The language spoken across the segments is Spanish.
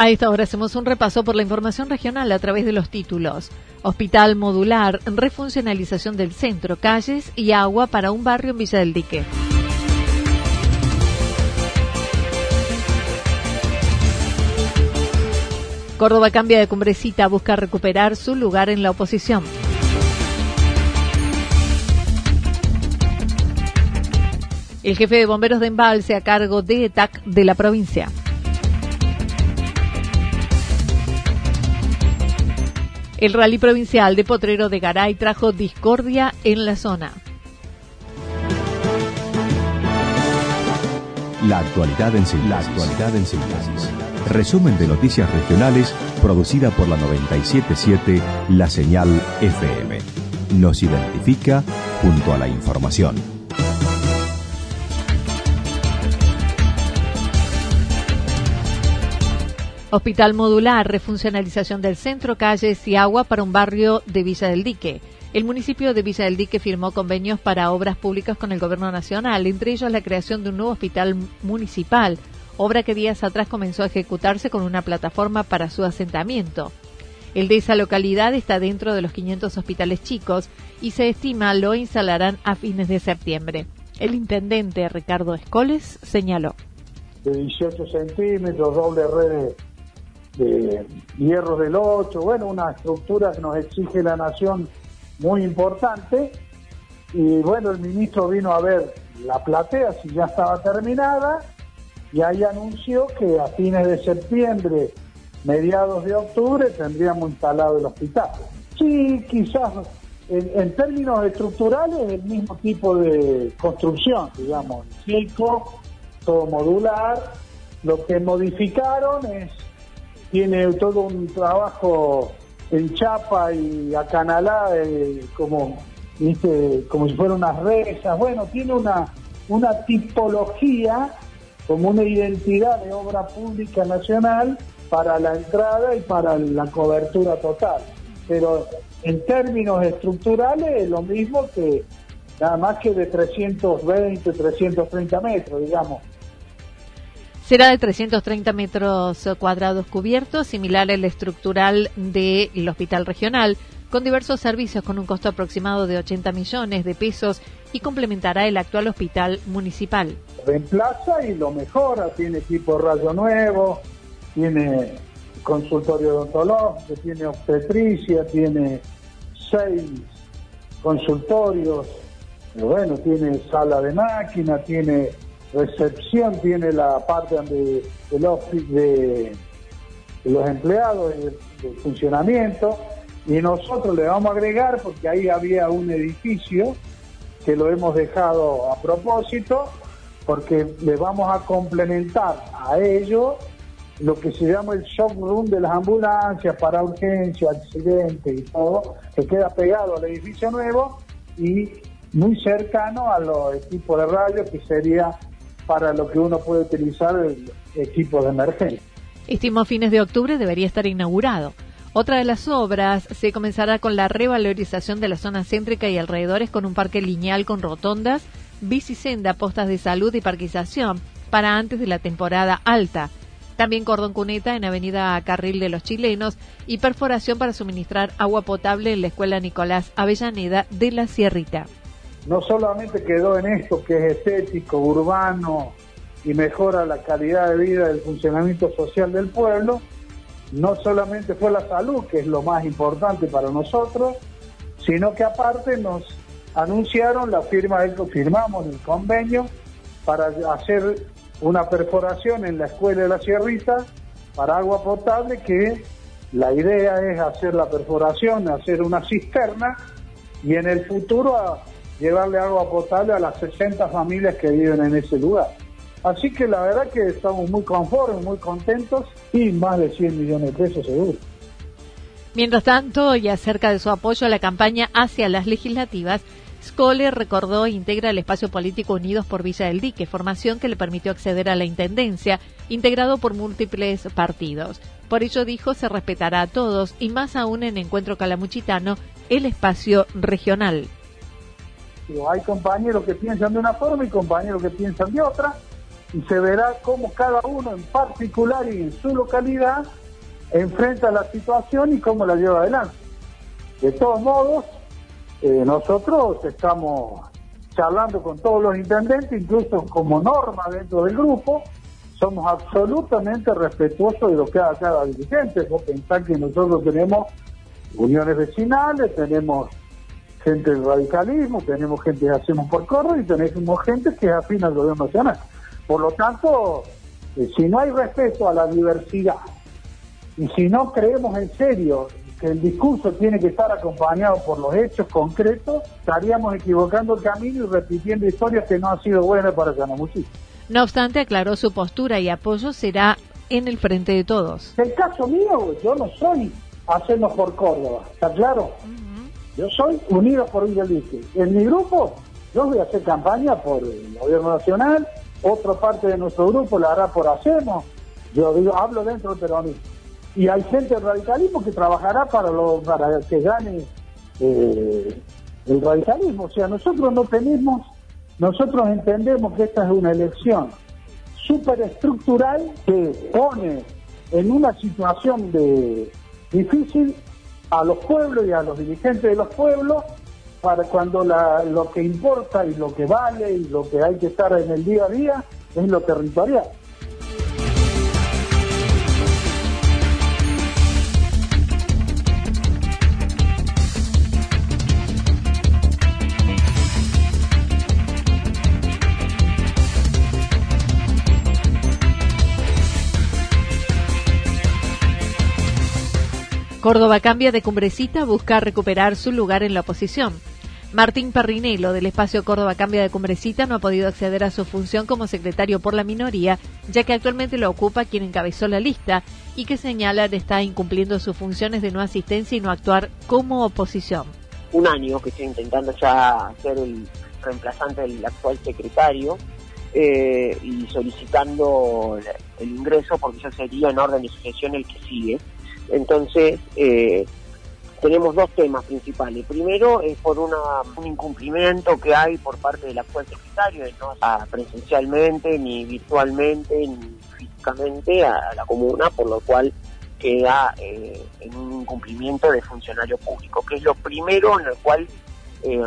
A esta hora hacemos un repaso por la información regional a través de los títulos. Hospital modular, refuncionalización del centro, calles y agua para un barrio en Villa del Dique. Córdoba cambia de cumbrecita, busca recuperar su lugar en la oposición. El jefe de bomberos de Embalse a cargo de ETAC de la provincia. El rally provincial de Potrero de Garay trajo discordia en la zona. La actualidad en síntesis. La actualidad en síntesis. Resumen de noticias regionales producida por la 977 La Señal FM. Nos identifica junto a la información. Hospital modular, refuncionalización del centro, calles y agua para un barrio de Villa del Dique. El municipio de Villa del Dique firmó convenios para obras públicas con el gobierno nacional, entre ellos la creación de un nuevo hospital municipal, obra que días atrás comenzó a ejecutarse con una plataforma para su asentamiento. El de esa localidad está dentro de los 500 hospitales chicos y se estima lo instalarán a fines de septiembre. El intendente Ricardo Escoles señaló. De 18 centímetros, doble red de hierro del 8, bueno, una estructura que nos exige la nación muy importante. Y bueno, el ministro vino a ver la platea si ya estaba terminada y ahí anunció que a fines de septiembre, mediados de octubre, tendríamos instalado el hospital. Sí, quizás en, términos estructurales el mismo tipo de construcción, digamos, chico, todo modular. Lo que modificaron es tiene todo un trabajo en chapa y acanalada, eh, como, como si fueran unas rejas. Bueno, tiene una, una tipología, como una identidad de obra pública nacional para la entrada y para la cobertura total. Pero en términos estructurales es lo mismo que nada más que de 320, 330 metros, digamos. Será de 330 metros cuadrados cubiertos, similar al estructural del Hospital Regional, con diversos servicios con un costo aproximado de 80 millones de pesos y complementará el actual hospital municipal. Reemplaza y lo mejora, tiene equipo rayo nuevo, tiene consultorio odontológico, tiene obstetricia, tiene seis consultorios, bueno, tiene sala de máquina, tiene recepción tiene la parte de, de, los empleados, el, funcionamiento, y nosotros le vamos a agregar, porque ahí había un edificio que lo hemos dejado a propósito, porque le vamos a complementar a ello lo que se llama el shock room de las ambulancias para urgencia, accidentes y todo, que queda pegado al edificio nuevo y muy cercano a los equipos de radio, que sería para lo que uno puede utilizar el equipo de emergencia. Estimo fines de octubre debería estar inaugurado. Otra de las obras se comenzará con la revalorización de la zona céntrica y alrededores con un parque lineal con rotondas, bicisenda, postas de salud y parquización para antes de la temporada alta. También cordón cuneta en Avenida Carril de los Chilenos y perforación para suministrar agua potable en la Escuela Nicolás Avellaneda de la Sierrita. No solamente quedó en esto que es estético, urbano y mejora la calidad de vida del funcionamiento social del pueblo, no solamente fue la salud, que es lo más importante para nosotros, sino que aparte nos anunciaron la firma del firmamos el convenio para hacer una perforación en la escuela de la Sierrita para agua potable que la idea es hacer la perforación, hacer una cisterna y en el futuro llevarle agua potable a las 60 familias que viven en ese lugar. Así que la verdad que estamos muy conformes, muy contentos y más de 100 millones de pesos seguro. Mientras tanto, y acerca de su apoyo a la campaña hacia las legislativas, Scole recordó e integra el espacio político Unidos por Villa del Dique, formación que le permitió acceder a la intendencia, integrado por múltiples partidos. Por ello dijo se respetará a todos y más aún en Encuentro Calamuchitano, el espacio regional. Hay compañeros que piensan de una forma y compañeros que piensan de otra y se verá cómo cada uno en particular y en su localidad enfrenta la situación y cómo la lleva adelante. De todos modos, eh, nosotros estamos charlando con todos los intendentes, incluso como norma dentro del grupo, somos absolutamente respetuosos de lo que haga cada dirigente. Vos pensar que nosotros tenemos uniones vecinales, tenemos gente del radicalismo, tenemos gente que hacemos por corro y tenemos gente que es afín al gobierno nacional. Por lo tanto, eh, si no hay respeto a la diversidad y si no creemos en serio que el discurso tiene que estar acompañado por los hechos concretos, estaríamos equivocando el camino y repitiendo historias que no han sido buenas para Canamuchí. No obstante, aclaró su postura y apoyo será en el frente de todos. En el caso mío, yo no soy Hacemos por Córdoba, ¿está claro? Yo soy Unidos por Villalique. En mi grupo, yo voy a hacer campaña por el gobierno nacional, otra parte de nuestro grupo la hará por Hacemos. Yo digo, hablo dentro del peronismo y hay gente del radicalismo que trabajará para, lo, para que gane eh, el radicalismo. O sea, nosotros no tenemos, nosotros entendemos que esta es una elección superestructural que pone en una situación de difícil a los pueblos y a los dirigentes de los pueblos para cuando lo que importa y lo que vale y lo que hay que estar en el día a día es lo territorial. Córdoba cambia de cumbrecita, busca recuperar su lugar en la oposición. Martín Perrinelo, del espacio Córdoba Cambia de Cumbrecita, no ha podido acceder a su función como secretario por la minoría, ya que actualmente lo ocupa quien encabezó la lista y que señalan está incumpliendo sus funciones de no asistencia y no actuar como oposición. Un año que estoy intentando ya ser el reemplazante del actual secretario eh, y solicitando el ingreso porque yo sería en orden de sucesión el que sigue entonces, eh, tenemos dos temas principales. Primero es por una, un incumplimiento que hay por parte del actual secretario no presencialmente, ni virtualmente, ni físicamente a la comuna, por lo cual queda eh, en un incumplimiento de funcionario público, que es lo primero en el cual eh,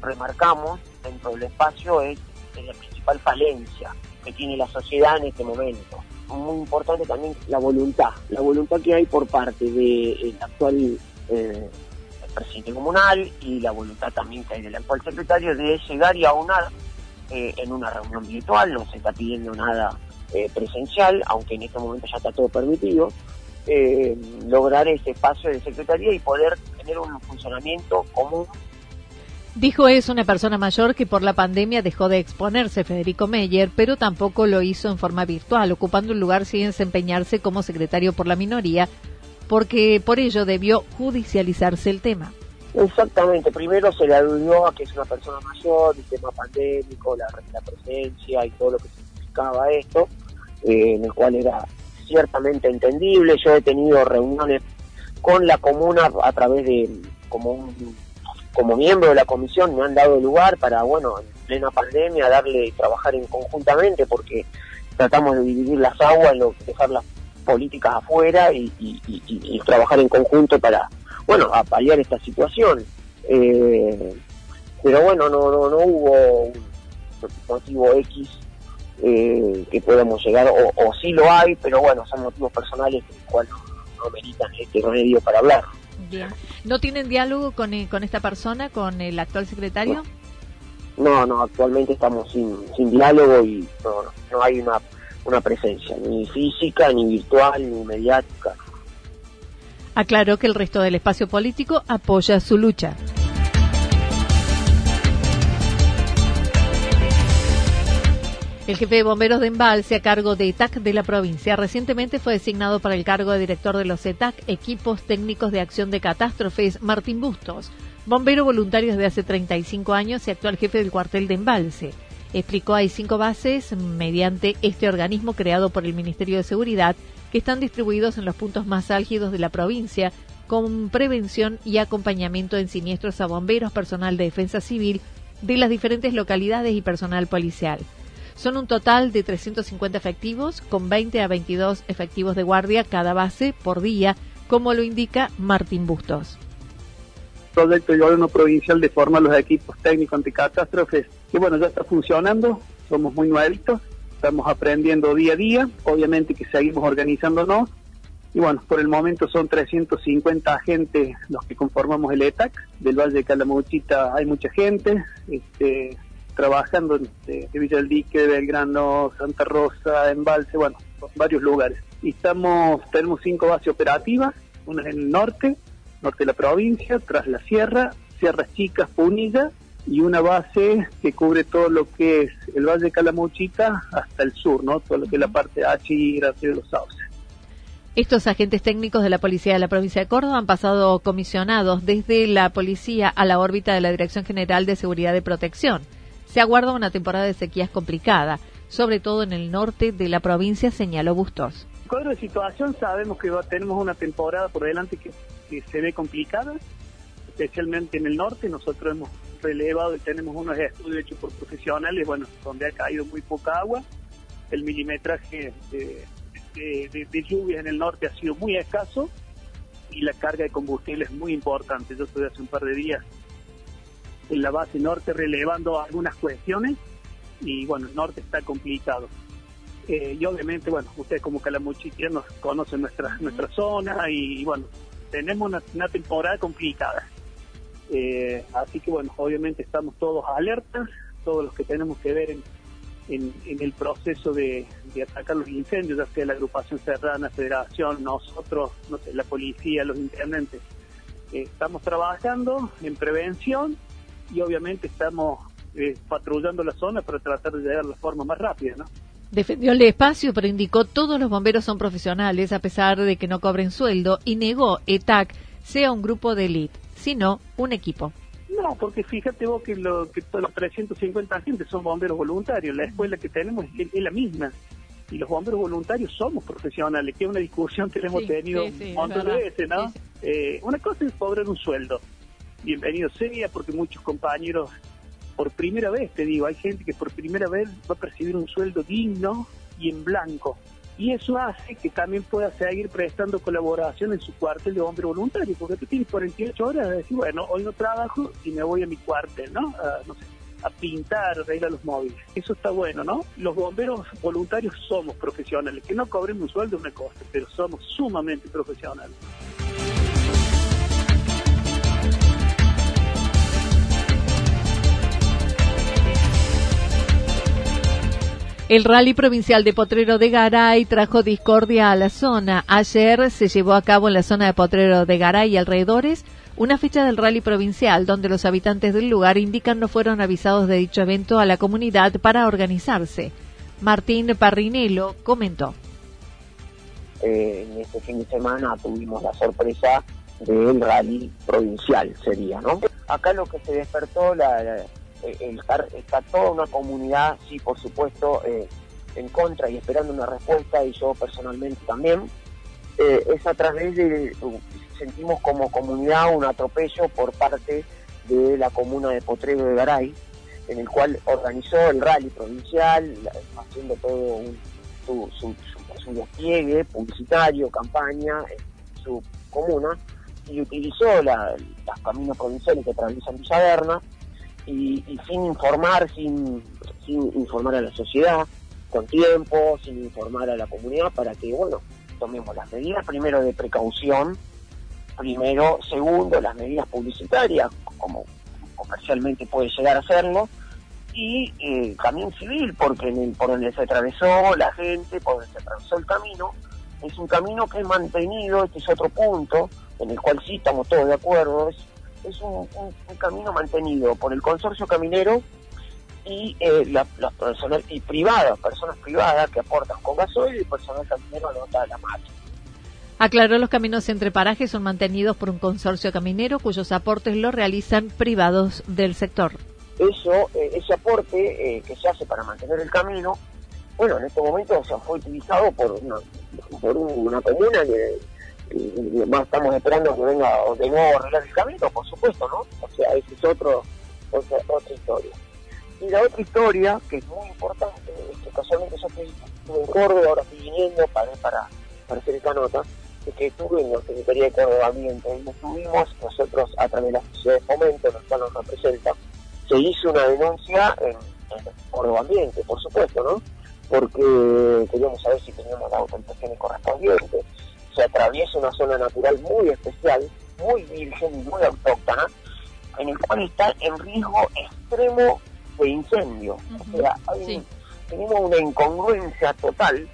remarcamos dentro del espacio es la principal falencia que tiene la sociedad en este momento muy importante también la voluntad, la voluntad que hay por parte del actual eh, presidente comunal y la voluntad también que hay del actual secretario de llegar y aunar eh, en una reunión virtual, no se está pidiendo nada eh, presencial, aunque en este momento ya está todo permitido, lograr ese espacio de secretaría y poder tener un funcionamiento común Dijo es una persona mayor que por la pandemia dejó de exponerse Federico Meyer, pero tampoco lo hizo en forma virtual, ocupando un lugar sin desempeñarse como secretario por la minoría, porque por ello debió judicializarse el tema. Exactamente, primero se le aludió a que es una persona mayor, el tema pandémico, la, presencia y todo lo que significaba esto, eh, en el cual era ciertamente entendible. Yo he tenido reuniones con la comuna a través de como un como miembro de la comisión me han dado lugar para, bueno, en plena pandemia, darle y trabajar en conjuntamente porque tratamos de dividir las aguas, dejar las políticas afuera y, trabajar en conjunto para, bueno, a paliar esta situación. Eh, pero bueno, no, no, no hubo un motivo X eh, que podamos llegar, o, o sí lo hay, pero bueno, son motivos personales que cual no, no meritan este medio para hablar. Bien. ¿No tienen diálogo con, eh, con esta persona, con el actual secretario? No, no, actualmente estamos sin, sin diálogo y no, no, no hay una, una presencia, ni física, ni virtual, ni mediática. Aclaró que el resto del espacio político apoya su lucha. El jefe de bomberos de Embalse a cargo de ETAC de la provincia recientemente fue designado para el cargo de director de los ETAC, Equipos Técnicos de Acción de Catástrofes, Martín Bustos, bombero voluntario desde hace 35 años y actual jefe del cuartel de Embalse. Explicó hay cinco bases mediante este organismo creado por el Ministerio de Seguridad que están distribuidos en los puntos más álgidos de la provincia con prevención y acompañamiento en siniestros a bomberos, personal de defensa civil de las diferentes localidades y personal policial. Son un total de 350 efectivos, con 20 a 22 efectivos de guardia cada base por día, como lo indica Martín Bustos. Proyecto de gobierno provincial de formar los equipos técnicos anticatástrofes, que bueno, ya está funcionando, somos muy nuevitos, estamos aprendiendo día a día, obviamente que seguimos organizándonos, y bueno, por el momento son 350 agentes los que conformamos el ETAC, del Valle de Calamuchita hay mucha gente, este, trabajando en de, de Villa del Dique, Belgrano, Santa Rosa, Embalse, bueno, varios lugares. Y estamos, tenemos cinco bases operativas, una en el norte, norte de la provincia, tras la sierra, Sierras Chicas, Punilla, y una base que cubre todo lo que es el Valle de Calamuchita hasta el sur, ¿no? Todo lo que es la parte de Achira, de los Sauces. Estos agentes técnicos de la Policía de la Provincia de Córdoba han pasado comisionados desde la Policía a la órbita de la Dirección General de Seguridad y Protección. Se aguarda una temporada de sequías complicada, sobre todo en el norte de la provincia, señaló Bustos. cuadro de situación sabemos que tenemos una temporada por delante que, que, se ve complicada, especialmente en el norte. Nosotros hemos relevado y tenemos unos estudios hechos por profesionales, bueno, donde ha caído muy poca agua. El milimetraje de, de, de, de lluvias en el norte ha sido muy escaso y la carga de combustible es muy importante. Yo estuve hace un par de días en la base norte relevando algunas cuestiones y bueno, el norte está complicado. Eh, y obviamente, bueno, ustedes como calamuchitianos conocen nuestra, nuestra zona y bueno, tenemos una, una temporada complicada. Eh, así que bueno, obviamente estamos todos alertas, todos los que tenemos que ver en, en, en el proceso de, de, atacar los incendios, ya sea la agrupación serrana, federación, nosotros, no sé, la policía, los intendentes. Eh, estamos trabajando en prevención y obviamente estamos eh, patrullando la zona para tratar de llegar de la forma más rápida, ¿no? Defendió el espacio, pero indicó todos los bomberos son profesionales a pesar de que no cobren sueldo y negó ETAC sea un grupo de élite, sino un equipo. No, porque fíjate vos que, lo, que todos los 350 agentes son bomberos voluntarios. La escuela que tenemos es, es la misma. Y los bomberos voluntarios somos profesionales, que es una discusión que hemos Sí, tenido sí, sí, un montón de veces, ¿no? Eh, una cosa es cobrar un sueldo. Bienvenido sea, porque muchos compañeros, por primera vez, te digo, hay gente que por primera vez va a percibir un sueldo digno y en blanco. Y eso hace que también pueda seguir prestando colaboración en su cuartel de hombre voluntario, porque tú tienes 48 horas de decir, bueno, hoy no trabajo y me voy a mi cuartel, ¿no? A, no a pintar, arreglar los móviles. Eso está bueno, ¿no? Los bomberos voluntarios somos profesionales, que no cobremos un sueldo es una cosa, pero somos sumamente profesionales. El rally provincial de Potrero de Garay trajo discordia a la zona. Ayer se llevó a cabo en la zona de Potrero de Garay y alrededores una fecha del rally provincial donde los habitantes del lugar indican no fueron avisados de dicho evento a la comunidad para organizarse. Martín Parrinelo comentó. Eh, en este fin de semana tuvimos la sorpresa del rally provincial, sería, ¿no? Acá lo que se despertó, la el, está toda una comunidad, sí, por supuesto, eh, en contra y esperando una respuesta, y yo personalmente también, eh, es a través de, sentimos como comunidad un atropello por parte de la comuna de Potrero de Garay, en el cual organizó el rally provincial, haciendo todo un, su, su, su, su, despliegue publicitario, campaña su comuna, y utilizó la, los caminos provinciales que atraviesan Villaverna, y, sin informar, sin, sin informar a la sociedad con tiempo, sin informar a la comunidad para que, bueno, tomemos las medidas primero de precaución, primero, segundo, las medidas publicitarias, como comercialmente puede llegar a hacerlo, y eh, camino civil, porque en el, por donde se atravesó la gente, por donde se atravesó el camino, es un camino que es mantenido, este es otro punto, en el cual sí estamos todos de acuerdo, es, es un, camino mantenido por el consorcio caminero y eh, las personas y privadas, personas privadas que aportan con gasoil y personal caminero anota la máquina. Aclaró los caminos entre parajes son mantenidos por un consorcio caminero cuyos aportes lo realizan privados del sector eso, eh, ese aporte eh, que se hace para mantener el camino, bueno, en este momento se fue utilizado por una, por una comuna que, más estamos esperando que venga de nuevo a arreglar el camino, por supuesto, ¿no? O sea, esa es otro, otra, historia. Y la otra historia, que es muy importante, que casualmente yo estoy, en Córdoba, ahora estoy viniendo para, para, para hacer esta nota, es que estuve en la Secretaría de Córdoba Ambiente y estuvimos nosotros a través de la Sociedad de Fomento, la cual nos representa, se hizo una denuncia en, en Ambiente, por supuesto, ¿no? Porque queríamos saber si teníamos las autorizaciones correspondientes. Se atraviesa una zona natural muy especial, muy virgen y muy autóctona, en el cual está en riesgo extremo de incendio. O sea, tenemos una incongruencia total.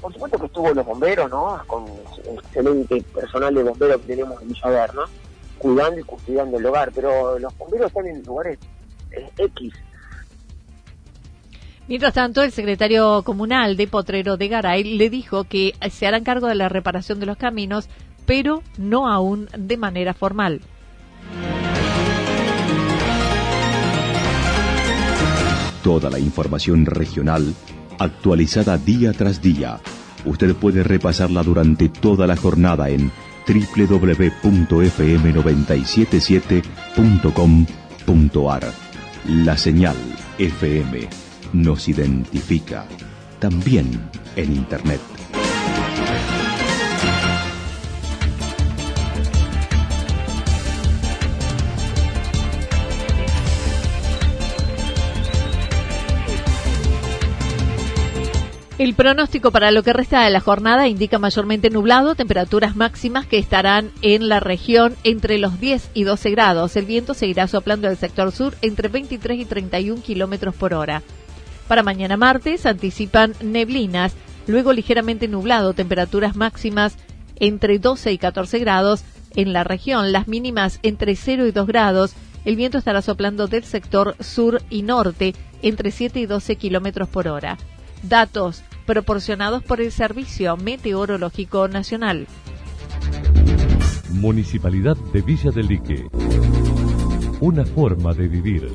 Por supuesto que estuvo los bomberos, ¿no? Con el excelente personal de bomberos que tenemos en Villa cuidando y custodiando el hogar, pero los bomberos están en lugares X. Mientras tanto, el secretario comunal de Potrero de Garay le dijo que se harán cargo de la reparación de los caminos, pero no aún de manera formal. Toda la información regional actualizada día tras día. Usted puede repasarla durante toda la jornada en www.fm977.com.ar. La señal FM nos identifica también en Internet. El pronóstico para lo que resta de la jornada indica mayormente nublado, temperaturas máximas que estarán en la región entre los 10 y 12 grados. El viento seguirá soplando del sector sur entre 23 y 31 kilómetros por hora. Para mañana martes anticipan neblinas, luego ligeramente nublado, temperaturas máximas entre 12 y 14 grados en la región, las mínimas entre 0 y 2 grados. El viento estará soplando del sector sur y norte entre 7 y 12 kilómetros por hora. Datos proporcionados por el Servicio Meteorológico Nacional. Municipalidad de Villa del Lique. Una forma de vivir.